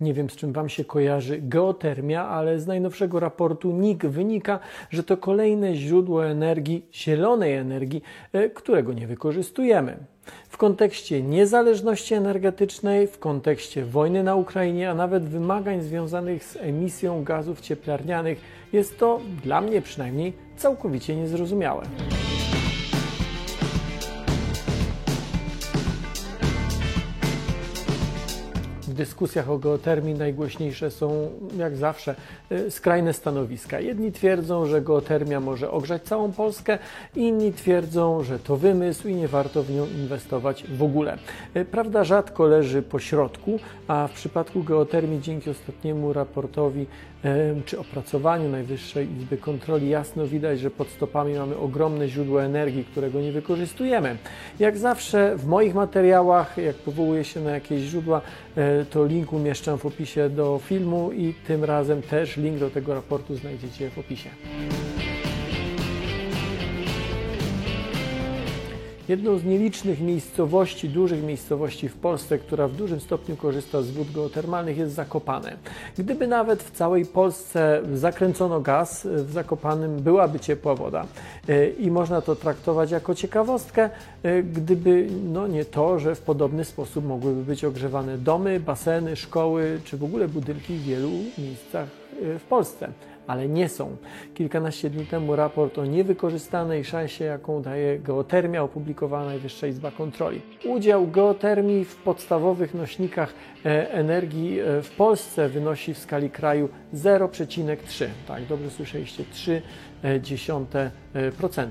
Nie wiem, z czym Wam się kojarzy geotermia, ale z najnowszego raportu NIK wynika, że to kolejne źródło energii, zielonej energii, e, którego nie wykorzystujemy. W kontekście niezależności energetycznej, w kontekście wojny na Ukrainie, a nawet wymagań związanych z emisją gazów cieplarnianych, jest to dla mnie przynajmniej całkowicie niezrozumiałe. W dyskusjach o geotermii najgłośniejsze są, jak zawsze, y, skrajne stanowiska. Jedni twierdzą, że geotermia może ogrzać całą Polskę, inni twierdzą, że to wymysł i nie warto w nią inwestować w ogóle. Y, prawda rzadko leży po środku, a w przypadku geotermii dzięki ostatniemu raportowi czy opracowaniu Najwyższej Izby Kontroli jasno widać, że pod stopami mamy ogromne źródło energii, którego nie wykorzystujemy. Jak zawsze w moich materiałach, jak powołuję się na jakieś źródła, to link umieszczam w opisie do filmu i tym razem też link do tego raportu znajdziecie w opisie. Jedną z nielicznych miejscowości, dużych miejscowości w Polsce, która w dużym stopniu korzysta z wód geotermalnych jest Zakopane. Gdyby nawet w całej Polsce zakręcono gaz, w Zakopanym byłaby ciepła woda e, i można to traktować jako ciekawostkę, e, gdyby no nie to, że w podobny sposób mogłyby być ogrzewane domy, baseny, szkoły czy w ogóle budynki w wielu miejscach e, w Polsce ale nie są. Kilkanaście dni temu raport o niewykorzystanej szansie, jaką daje geotermia, opublikowała Najwyższa Izba Kontroli. Udział geotermii w podstawowych nośnikach e, energii e, w Polsce wynosi w skali kraju 0,3. Tak, dobrze słyszeliście, 0,3%.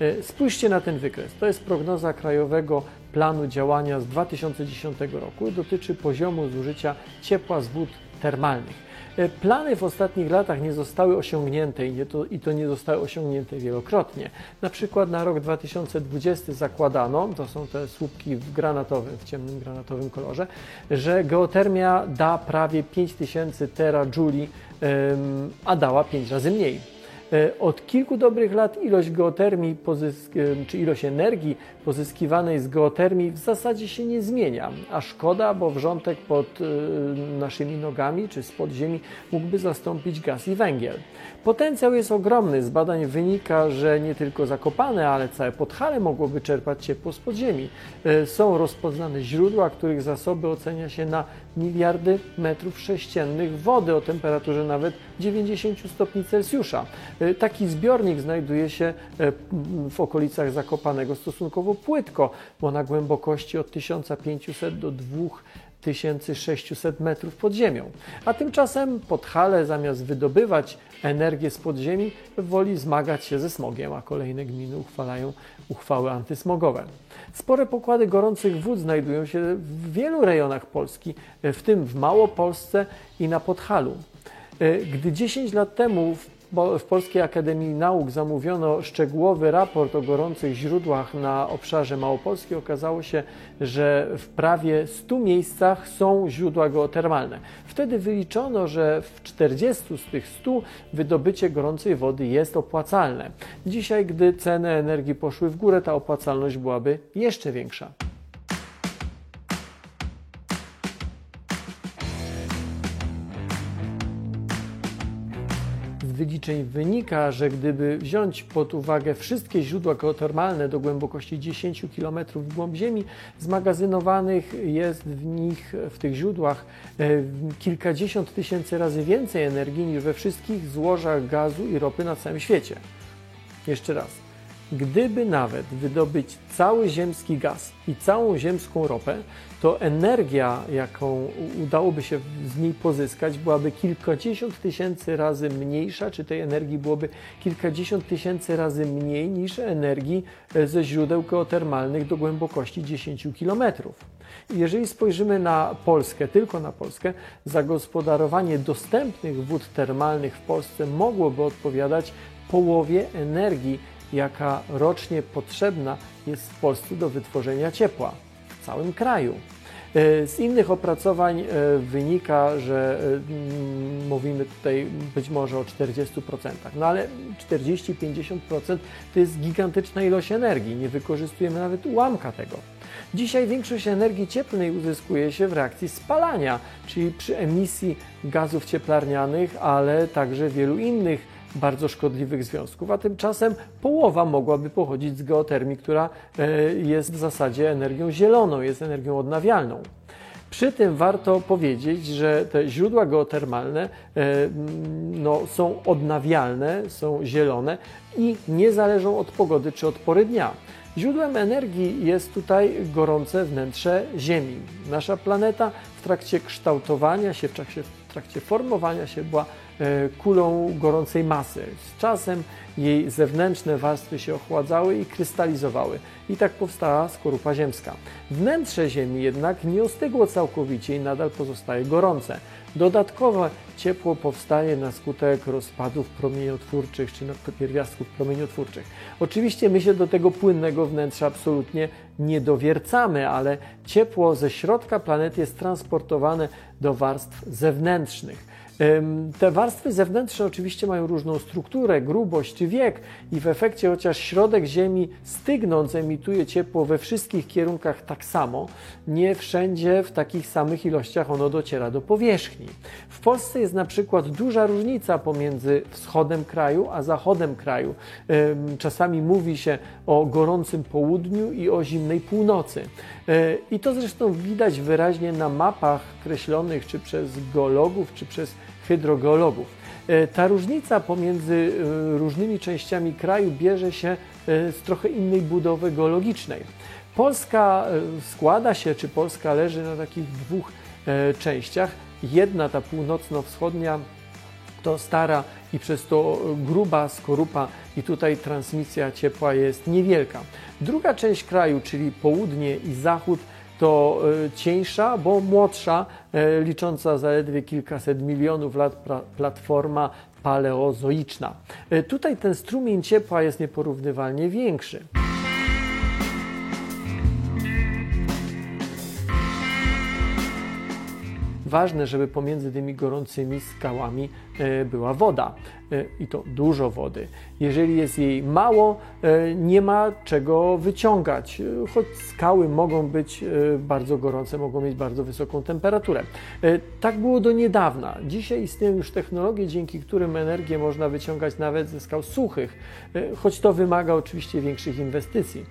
E, spójrzcie na ten wykres. To jest prognoza Krajowego Planu Działania z 2010 roku. Dotyczy poziomu zużycia ciepła z wód termalnych. E, plany w ostatnich latach nie zostały osiągnięte i, nie to, i to nie zostały osiągnięte wielokrotnie. Na przykład na rok 2020 zakładano, to są te słupki w granatowym, w ciemnym granatowym kolorze, że geotermia da prawie 5000 terajuli, a dała 5 razy mniej. E, od kilku dobrych lat ilość geotermii, e, czy ilość energii pozyskiwanej z geotermii w zasadzie się nie zmienia, a szkoda, bo wrzątek pod e, naszymi nogami czy spod ziemi mógłby zastąpić gaz i węgiel. Potencjał jest ogromny. Z badań wynika, że nie tylko Zakopane, ale całe Podhale mogłoby czerpać ciepło z podziemi. Są rozpoznane źródła, których zasoby ocenia się na miliardy metrów sześciennych wody o temperaturze nawet 90 stopni Celsjusza. E, taki zbiornik znajduje się e, w okolicach Zakopanego stosunkowo płytko, bo na głębokości od 1500 do 2600 metrów pod ziemią. A tymczasem Podhale zamiast wydobywać energię z podziemi woli zmagać się ze smogiem, a kolejne gminy uchwalają uchwały antysmogowe. Spore pokłady gorących wód znajdują się w wielu rejonach Polski, e, w tym w Małopolsce i na Podhalu. Gdy 10 lat temu w w Polskiej Akademii Nauk zamówiono szczegółowy raport o gorących źródłach na obszarze Małopolski, okazało się, że w prawie 100 miejscach są źródła geotermalne. Wtedy wyliczono, że w 40 z tych 100 wydobycie gorącej wody jest opłacalne. Dzisiaj, gdy ceny energii poszły w górę, ta opłacalność byłaby jeszcze większa. Wyliczeń wynika, że gdyby wziąć pod uwagę wszystkie źródła geotermalne do głębokości 10 km w głąb Ziemi, zmagazynowanych jest w nich, w tych źródłach, e, kilkadziesiąt tysięcy razy więcej energii niż we wszystkich złożach gazu i ropy na całym świecie. Jeszcze raz. Gdyby nawet wydobyć cały ziemski gaz i całą ziemską ropę, to energia, jaką udałoby się z niej pozyskać, byłaby kilkadziesiąt tysięcy razy mniejsza, czy tej energii byłoby kilkadziesiąt tysięcy razy mniej niż energii e, ze źródeł geotermalnych do głębokości 10 kilometrów. Jeżeli spojrzymy na Polskę, tylko na Polskę, zagospodarowanie dostępnych wód termalnych w Polsce mogłoby odpowiadać połowie energii, jaka rocznie potrzebna jest w Polsce do wytworzenia ciepła w całym kraju. E, z innych opracowań e, wynika, że e, mówimy tutaj być może o 40%, no ale 40-50% to jest gigantyczna ilość energii, nie wykorzystujemy nawet ułamka tego. Dzisiaj większość energii cieplnej uzyskuje się w reakcji spalania, czyli przy emisji gazów cieplarnianych, ale także wielu innych bardzo szkodliwych związków, a tymczasem połowa mogłaby pochodzić z geotermii, która e, jest w zasadzie energią zieloną, jest energią odnawialną. Przy tym warto powiedzieć, że te źródła geotermalne e, no, są odnawialne, są zielone i nie zależą od pogody czy od pory dnia. Źródłem energii jest tutaj gorące wnętrze Ziemi. Nasza planeta w trakcie kształtowania się, w trakcie, w trakcie formowania się była kulą gorącej masy. Z czasem jej zewnętrzne warstwy się ochładzały i krystalizowały. I tak powstała skorupa ziemska. Wnętrze Ziemi jednak nie ostygło całkowicie i nadal pozostaje gorące. Dodatkowe ciepło powstaje na skutek rozpadów promieniotwórczych czy pierwiastków promieniotwórczych. Oczywiście my się do tego płynnego wnętrza absolutnie nie dowiercamy, ale ciepło ze środka planety jest transportowane do warstw zewnętrznych. Te warstwy zewnętrzne oczywiście mają różną strukturę, grubość czy wiek i w efekcie chociaż środek Ziemi stygnąc emituje ciepło we wszystkich kierunkach tak samo, nie wszędzie w takich samych ilościach ono dociera do powierzchni. W Polsce jest na przykład duża różnica pomiędzy wschodem kraju a zachodem kraju. Czasami mówi się o gorącym południu i o zimnej północy. E, I to zresztą widać wyraźnie na mapach kreślonych czy przez geologów, czy przez hydrogeologów. E, ta różnica pomiędzy e, różnymi częściami kraju bierze się z trochę innej budowy geologicznej. Polska składa się, czy Polska leży na takich dwóch częściach. Jedna, ta północno-wschodnia, to stara i przez to gruba skorupa i tutaj transmisja ciepła jest niewielka. Druga część kraju, czyli południe i zachód, to e, cieńsza, bo młodsza, e, licząca zaledwie kilkaset milionów lat platforma paleozoiczna. E, tutaj ten strumień ciepła jest nieporównywalnie większy. Ważne, żeby pomiędzy tymi gorącymi skałami e, była woda e, i to dużo wody. Jeżeli jest jej mało, e, nie ma czego wyciągać, choć skały mogą być bardzo gorące, mogą mieć bardzo wysoką temperaturę. Tak było do niedawna. Dzisiaj istnieją już technologie, dzięki którym energię można wyciągać nawet ze skał suchych, choć to wymaga oczywiście większych inwestycji.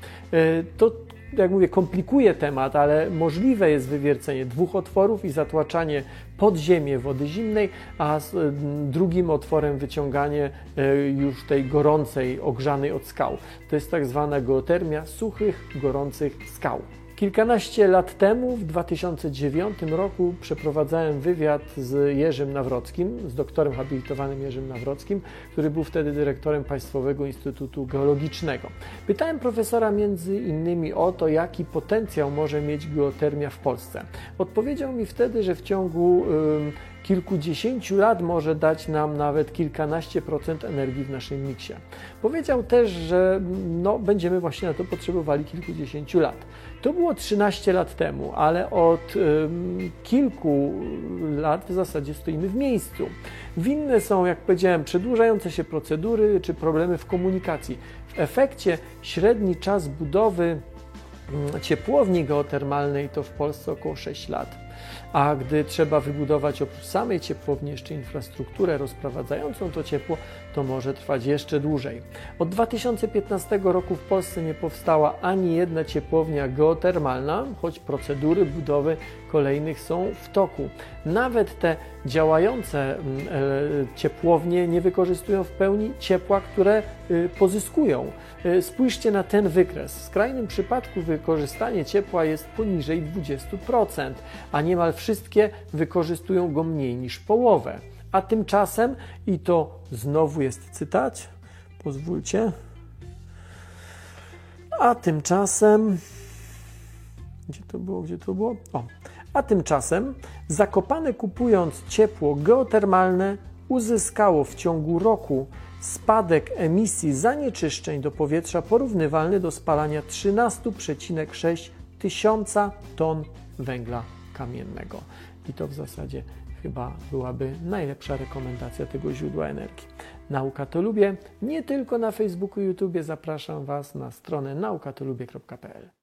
To jak mówię, komplikuje temat, ale możliwe jest wywiercenie dwóch otworów i zatłaczanie pod ziemię wody zimnej, a z drugim otworem wyciąganie e, już tej gorącej, ogrzanej od skał. To jest tak zwana geotermia suchych, gorących skał. Kilkanaście lat temu, w 2009 roku, przeprowadzałem wywiad z Jerzym Nawrockim, z doktorem habilitowanym Jerzym Nawrockim, który był wtedy dyrektorem Państwowego Instytutu Geologicznego. Pytałem profesora między innymi o to, jaki potencjał może mieć geotermia w Polsce. Odpowiedział mi wtedy, że w ciągu kilkudziesięciu lat może dać nam nawet kilkanaście procent energii w naszym miksie. Powiedział też, że no, będziemy właśnie na to potrzebowali kilkudziesięciu lat. To było 13 lat temu, ale od kilku lat w zasadzie stoimy w miejscu. Winne są, jak powiedziałem, przedłużające się procedury czy problemy w komunikacji. W efekcie średni czas budowy ciepłowni geotermalnej to w Polsce około 6 lat a gdy trzeba wybudować oprócz samej ciepłowni jeszcze infrastrukturę rozprowadzającą to ciepło, to może trwać jeszcze dłużej. Od 2015 roku w Polsce nie powstała ani jedna ciepłownia geotermalna, choć procedury budowy kolejnych są w toku. Nawet te działające mm, e, ciepłownie nie wykorzystują w pełni ciepła, które pozyskują. Y, spójrzcie na ten wykres. W skrajnym przypadku wykorzystanie ciepła jest poniżej 20%, a niemal wszystkie wykorzystują go mniej niż połowę. A tymczasem, i to znowu jest cytat, pozwólcie, a tymczasem, gdzie to było, gdzie to było? O, a tymczasem Zakopane kupując ciepło geotermalne uzyskało w ciągu roku spadek emisji zanieczyszczeń do powietrza porównywalny do spalania 13,6 tysiąca ton węgla kamiennego. I to w zasadzie chyba byłaby najlepsza rekomendacja tego źródła energii. Nauka to lubię. Nie tylko na Facebooku i YouTube zapraszam Was na stronę naukatolubie.pl.